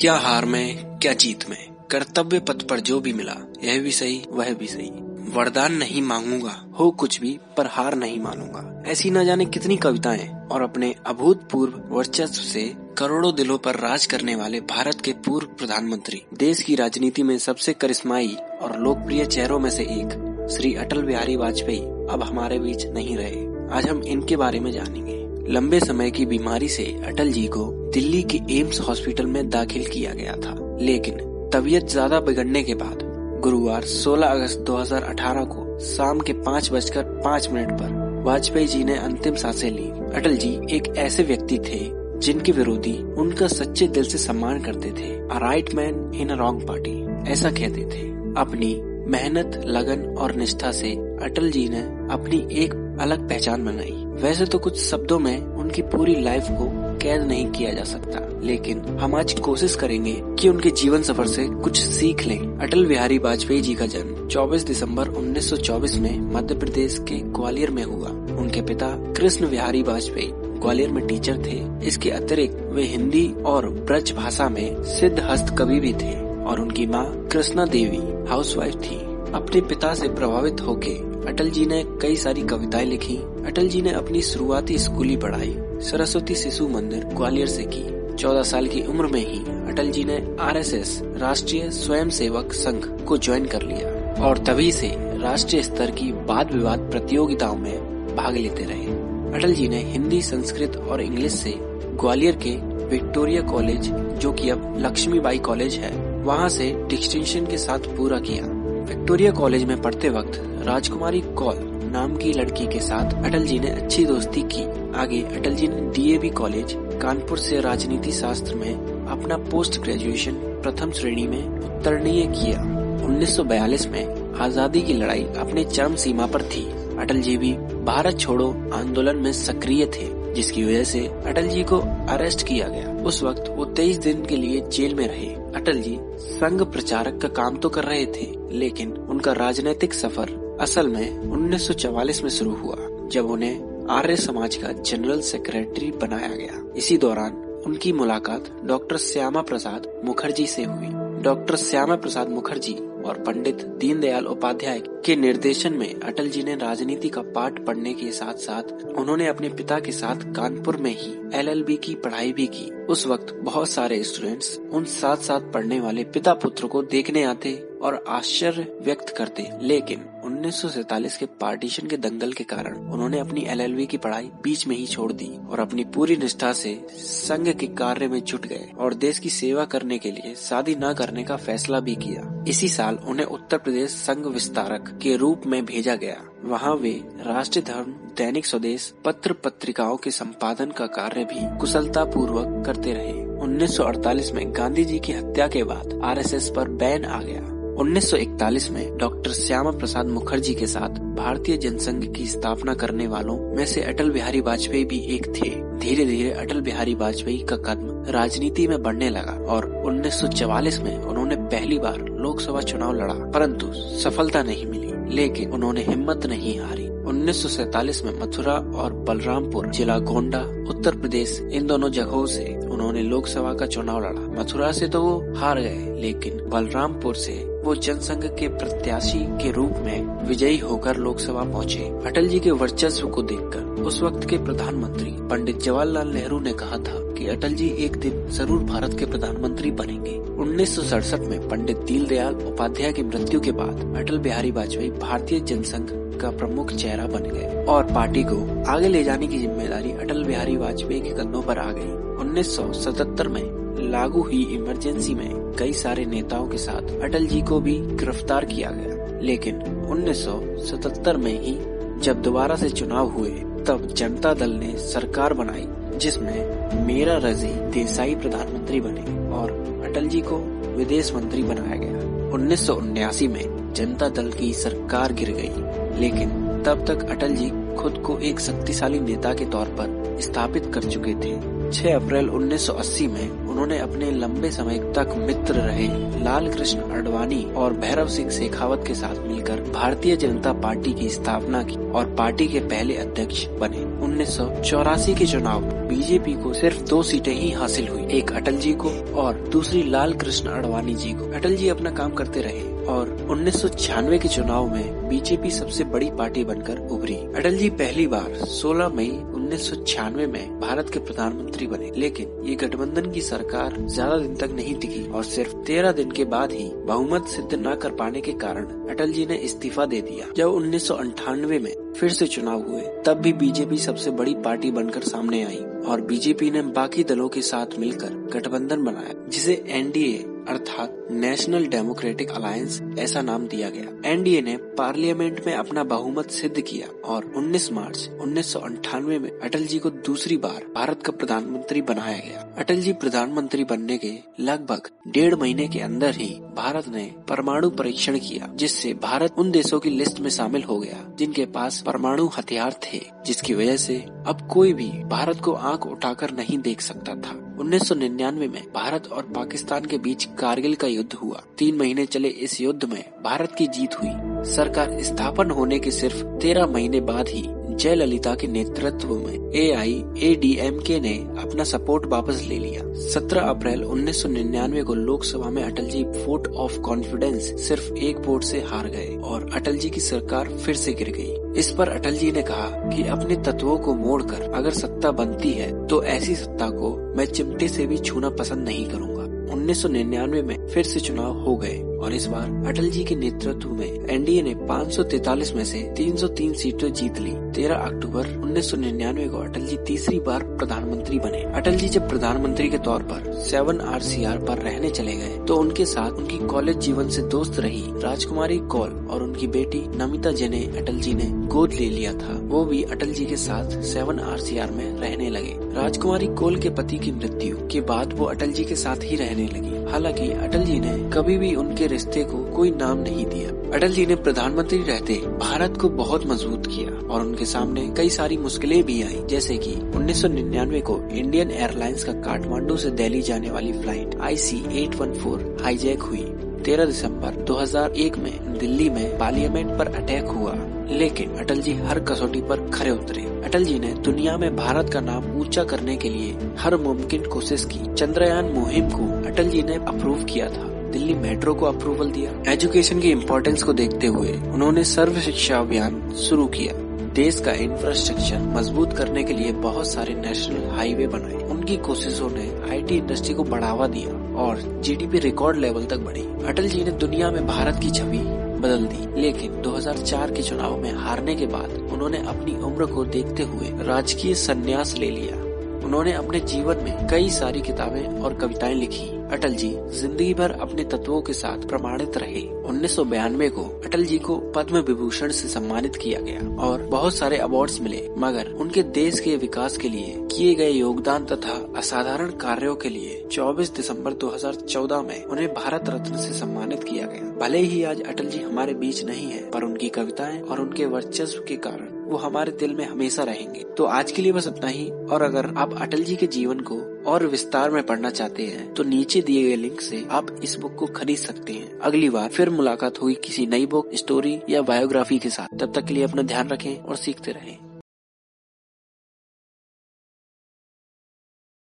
क्या हार में, क्या जीत में, कर्तव्य पथ पर जो भी मिला, यह भी सही, वह भी सही। वरदान नहीं मांगूँगा, हो कुछ भी, पर हार नहीं मानूँगा। ऐसी न जाने कितनी कविताएँ और अपने अभूतपूर्व वर्चस्व से करोड़ों दिलों पर राज करने वाले भारत के पूर्व प्रधानमंत्री, देश की राजनीति में सबसे करिश्माई और लोकप्रिय चेहरों में से एक, श्री अटल बिहारी वाजपेयी, अब हमारे बीच नहीं रहे। आज हम इनके बारे में जानेंगे। लंबे समय की बीमारी से अटल जी को दिल्ली के एम्स हॉस्पिटल में दाखिल किया गया था। लेकिन तबीयत ज़्यादा बिगड़ने के बाद गुरुवार 16 अगस्त 2018 को शाम के पाँच बजकर पाँच मिनट पर वाजपेयी जी ने अंतिम साँसें ली। अटल जी एक ऐसे व्यक्ति थे जिनके विरोधी उनका सच्चे दिल से सम्मान करते थे। A right man in a wrong party ऐसा कहते थे। अपनी मेहनत, लगन और निष्ठा से अटल जी ने अपनी एक अलग पहचान बनाई। वैसे तो कुछ शब्दों में उनकी पूरी लाइफ को कैद नहीं किया जा सकता। लेकिन हम आज कोशिश करेंगे कि उनके जीवन सफ़र से कुछ सीख लें। अटल बिहारी वाजपेयी जी का जन्म 24 दिसंबर 1924 में मध्य प्रदेश के ग्वालियर में हुआ। उनके पिता कृष्ण बिहारी वाजपेयी ग्वालियर में टीचर थे। इसके अतिरिक्त वे हिंदी और ब्रज भाषा में सिद्ध हस्त कवि भी थे और उनकी माँ कृष्णा देवी हाउसवाइफ थी। अपने पिता से प्रभावित होके अटल जी ने कई सारी कविताएँ लिखी। अटल जी ने अपनी शुरुआती स्कूली पढ़ाई सरस्वती शिशु मंदिर, ग्वालियर से की। चौदह साल की उम्र में ही अटल जी ने आरएसएस, राष्ट्रीय स्वयं सेवक संघ को ज्वाइन कर लिया और तभी से राष्ट्रीय स्तर की वाद विवाद प्रतियोगिताओं में भाग लेते रहे। अटल जी ने हिंदी, संस्कृत और इंग्लिश से ग्वालियर के विक्टोरिया कॉलेज, जो कि अब लक्ष्मीबाई कॉलेज है, वहाँ से डिस्टिंक्शन के साथ पूरा किया। विक्टोरिया कॉलेज में पढ़ते वक्त राजकुमारी कौल नाम की लड़की के साथ अटल जी ने अच्छी दोस्ती की। आगे अटल जी ने डीएवी कॉलेज, कानपुर से राजनीति शास्त्र में अपना पोस्ट ग्रेजुएशन प्रथम श्रेणी में उत्तरणीय किया। 1942 में आज़ादी की लड़ाई अपने चरम सीमा पर थी। अटल जी भी भारत छोड़ो आंदोलन में सक्रिय थे, जिसकी वजह से अटल जी को अरेस्ट किया गया। उस वक्त वो तेईस दिन के लिए जेल में रहे। अटल जी संघ प्रचारक का काम तो कर रहे थे, लेकिन उनका राजनीतिक सफ़र असल में 1944 में शुरू हुआ, जब उन्हें आर्य समाज का जनरल सेक्रेटरी बनाया गया। इसी दौरान उनकी मुलाकात डॉक्टर श्यामा प्रसाद मुखर्जी से हुई। डॉक्टर श्यामा प्रसाद मुखर्जी और पंडित दीनदयाल उपाध्याय के निर्देशन में अटल जी ने राजनीति का पाठ पढ़ने के साथ साथ उन्होंने अपने पिता के साथ कानपुर में ही एलएलबी की पढ़ाई भी की। उस वक्त बहुत सारे स्टूडेंट्स उन साथ साथ पढ़ने वाले पिता पुत्र को देखने आते और आश्चर्य व्यक्त करते। लेकिन 1947 के पार्टीशन के दंगल के कारण उन्होंने अपनी एलएलबी की पढ़ाई बीच में ही छोड़ दी और अपनी पूरी निष्ठा से संघ के कार्य में जुट गए और देश की सेवा करने के लिए शादी न करने का फैसला भी किया। इसी साल उन्हें उत्तर प्रदेश संघ विस्तारक के रूप में भेजा गया। वहाँ वे राष्ट्रीय धर्म, दैनिक स्वदेश, पत्र पत्रिकाओं के संपादन का कार्य भी कुशलता पूर्वक करते रहे। 1948 में गांधी जी की हत्या के बाद आरएसएस पर बैन आ गया। 1941 में डॉक्टर श्यामा प्रसाद मुखर्जी के साथ भारतीय जनसंघ की स्थापना करने वालों में से अटल बिहारी वाजपेयी भी एक थे। धीरे धीरे अटल बिहारी वाजपेयी का कदम राजनीति में बढ़ने लगा और 1944 में उन्होंने पहली बार लोकसभा चुनाव लड़ा, परंतु सफलता नहीं मिली, लेकिन उन्होंने हिम्मत नहीं हारी। 1947 में मथुरा और बलरामपुर, जिला गोंडा, उत्तर प्रदेश, इन दोनों जगहों से उन्होंने लोकसभा का चुनाव लड़ा मथुरा से तो वो हार गए, लेकिन बलरामपुर से वो जनसंघ के प्रत्याशी के रूप में विजयी होकर लोकसभा पहुँचे। अटल जी के वर्चस्व को देखकर उस वक्त के प्रधानमंत्री पंडित जवाहरलाल नेहरू ने कहा था कि अटल जी एक दिन ज़रूर भारत के प्रधानमंत्री बनेंगे उन्नीस सौ सड़सठ में पंडित दीनदयाल उपाध्याय की मृत्यु के बाद अटल बिहारी वाजपेयी भारतीय जनसंघ का प्रमुख चेहरा बन गए और पार्टी को आगे ले जाने की ज़िम्मेदारी अटल बिहारी वाजपेयी के कंधों पर आ गई। 1977 में लागू हुई इमरजेंसी में कई सारे नेताओं के साथ अटल जी को भी गिरफ़्तार किया गया। लेकिन 1977 में ही जब दोबारा से चुनाव हुए, तब जनता दल ने सरकार बनाई, जिसमें मेरा रज़ी देसाई प्रधानमंत्री बने और अटल जी को विदेश मंत्री बनाया गया। उन्नीस में जनता दल की सरकार गिर गई। लेकिन तब तक अटल जी खुद को एक शक्तिशाली नेता के तौर पर स्थापित कर चुके थे। 6 अप्रैल 1980 में उन्होंने अपने लंबे समय तक मित्र रहे लाल कृष्ण अडवाणी और भैरव सिंह शेखावत के साथ मिलकर भारतीय जनता पार्टी की स्थापना की और पार्टी के पहले अध्यक्ष बने। उन्नीस सौ चौरासी के चुनाव बीजेपी को सिर्फ़ दो सीटें ही हासिल हुई, एक अटल जी को और दूसरी लाल कृष्ण अडवाणी जी को। अटल जी अपना काम करते रहे और उन्नीस सौ छियानवे के चुनाव में बीजेपी सबसे बड़ी पार्टी बनकर उभरी। अटल जी पहली बार 16 मई उन्नीस सौ छियानवे में भारत के प्रधानमंत्री बने। लेकिन ये गठबंधन की सरकार ज़्यादा दिन तक नहीं टिकी और सिर्फ़ तेरह दिन के बाद ही बहुमत सिद्ध न कर पाने के कारण अटल जी ने इस्तीफा दे दिया। जब उन्नीस में फिर से चुनाव हुए, तब भी बीजेपी सबसे बड़ी पार्टी बनकर सामने आई और बीजेपी ने बाकी दलों के साथ मिलकर गठबंधन बनाया, जिसे एनडीए अर्थात नेशनल डेमोक्रेटिक अलायंस ऐसा नाम दिया गया। एनडीए ने पार्लियामेंट में अपना बहुमत सिद्ध किया और 19 मार्च उन्नीस में अटल जी को दूसरी बार भारत का प्रधानमंत्री बनाया गया। अटल जी प्रधानमंत्री बनने के लगभग डेढ़ महीने के अंदर ही भारत ने परमाणु परीक्षण किया, जिससे भारत उन देशों की लिस्ट में शामिल हो गया, जिनके पास परमाणु हथियार थे, जिसकी वजह से अब कोई भी भारत को आँख उठाकर नहीं देख सकता था। 1999 में भारत और पाकिस्तान के बीच कारगिल का युद्ध हुआ। तीन महीने चले इस युद्ध में भारत की जीत हुई। सरकार स्थापन होने के सिर्फ़ तेरह महीने बाद ही जयललिता के नेतृत्व में ए आई ए डी एम के ने अपना सपोर्ट वापस ले लिया। 17 अप्रैल 1999 को लोकसभा में Atal ji vote of confidence सिर्फ़ एक वोट से हार गए और अटल जी की सरकार फिर से गिर गई। इस पर अटल जी ने कहा कि अपने तत्वों को मोड़कर अगर सत्ता बनती है तो ऐसी सत्ता को मैं चिमटे से भी छूना पसंद नहीं करूँगा। 1999 में फिर से चुनाव हो गए। और इस बार अटल जी के नेतृत्व में एनडीए ने 543 में से 303 सीटें जीत ली। 13 अक्टूबर 1999 को अटल जी तीसरी बार प्रधानमंत्री बने। अटल जी जब प्रधानमंत्री के तौर पर सेवन आर पर रहने चले गए तो उनके साथ उनकी कॉलेज जीवन से दोस्त रही राजकुमारी कौल और उनकी बेटी नमिता जने अटल जी ने गोद ले लिया था। वो भी अटल जी के साथ सेवन आर में रहने लगे। राजकुमारी कोल के पति की मृत्यु के बाद वो अटल जी के साथ ही रहने लगी। हालाँकि अटल जी ने कभी भी उनके रिश्ते को कोई नाम नहीं दिया। अटल जी ने प्रधानमंत्री रहते भारत को बहुत मज़बूत किया और उनके सामने कई सारी मुश्किलें भी आई, जैसे कि 1999 को इंडियन एयरलाइंस का काठमांडू से दिल्ली जाने वाली फ़्लाइट आई सी हाईजैक हुई। 13 दिसंबर 2001 में दिल्ली में पार्लियामेंट पर अटैक हुआ, लेकिन अटल जी हर कसौटी पर खड़े उतरे। अटल जी ने दुनिया में भारत का नाम ऊँचा करने के लिए हर मुमकिन कोशिश की। चंद्रयान मुहिम को अटल जी ने अप्रूव किया था। दिल्ली मेट्रो को अप्रूवल दिया। एजुकेशन की इम्पोर्टेंस को देखते हुए उन्होंने सर्व शिक्षा अभियान शुरू किया। देश का इंफ्रास्ट्रक्चर मज़बूत करने के लिए बहुत सारे नेशनल हाईवे बनाए। उनकी कोशिशों ने आईटी इंडस्ट्री को बढ़ावा दिया और जीडीपी रिकॉर्ड लेवल तक बढ़ी। अटल जी ने दुनिया में भारत की छवि बदल दी, लेकिन 2004 के चुनाव में हारने के बाद उन्होंने अपनी उम्र को देखते हुए राजकीय संन्यास ले लिया। उन्होंने अपने जीवन में कई सारी किताबें और कविताएँ लिखी। अटल जी ज़िंदगी भर अपने तत्वों के साथ प्रमाणित रहे। उन्नीस को अटल जी को पद्म विभूषण से सम्मानित किया गया और बहुत सारे अवार्ड्स मिले, मगर उनके देश के विकास के लिए किए गए योगदान तथा असाधारण कार्यों के लिए 24 दिसंबर 2014 में उन्हें भारत रत्न से सम्मानित किया गया। भले ही आज अटल जी हमारे बीच नहीं है, पर उनकी कविताएँ और उनके वर्चस्व के कारण वो हमारे दिल में हमेशा रहेंगे। तो आज के लिए बस इतना ही। और अगर आप अटल जी के जीवन को और विस्तार में पढ़ना चाहते हैं तो नीचे दिए गए लिंक से आप इस बुक को खरीद सकते हैं। अगली बार फिर मुलाकात होगी किसी नई बुक, स्टोरी या बायोग्राफी के साथ। तब तक के लिए अपना ध्यान रखें और सीखते रहें।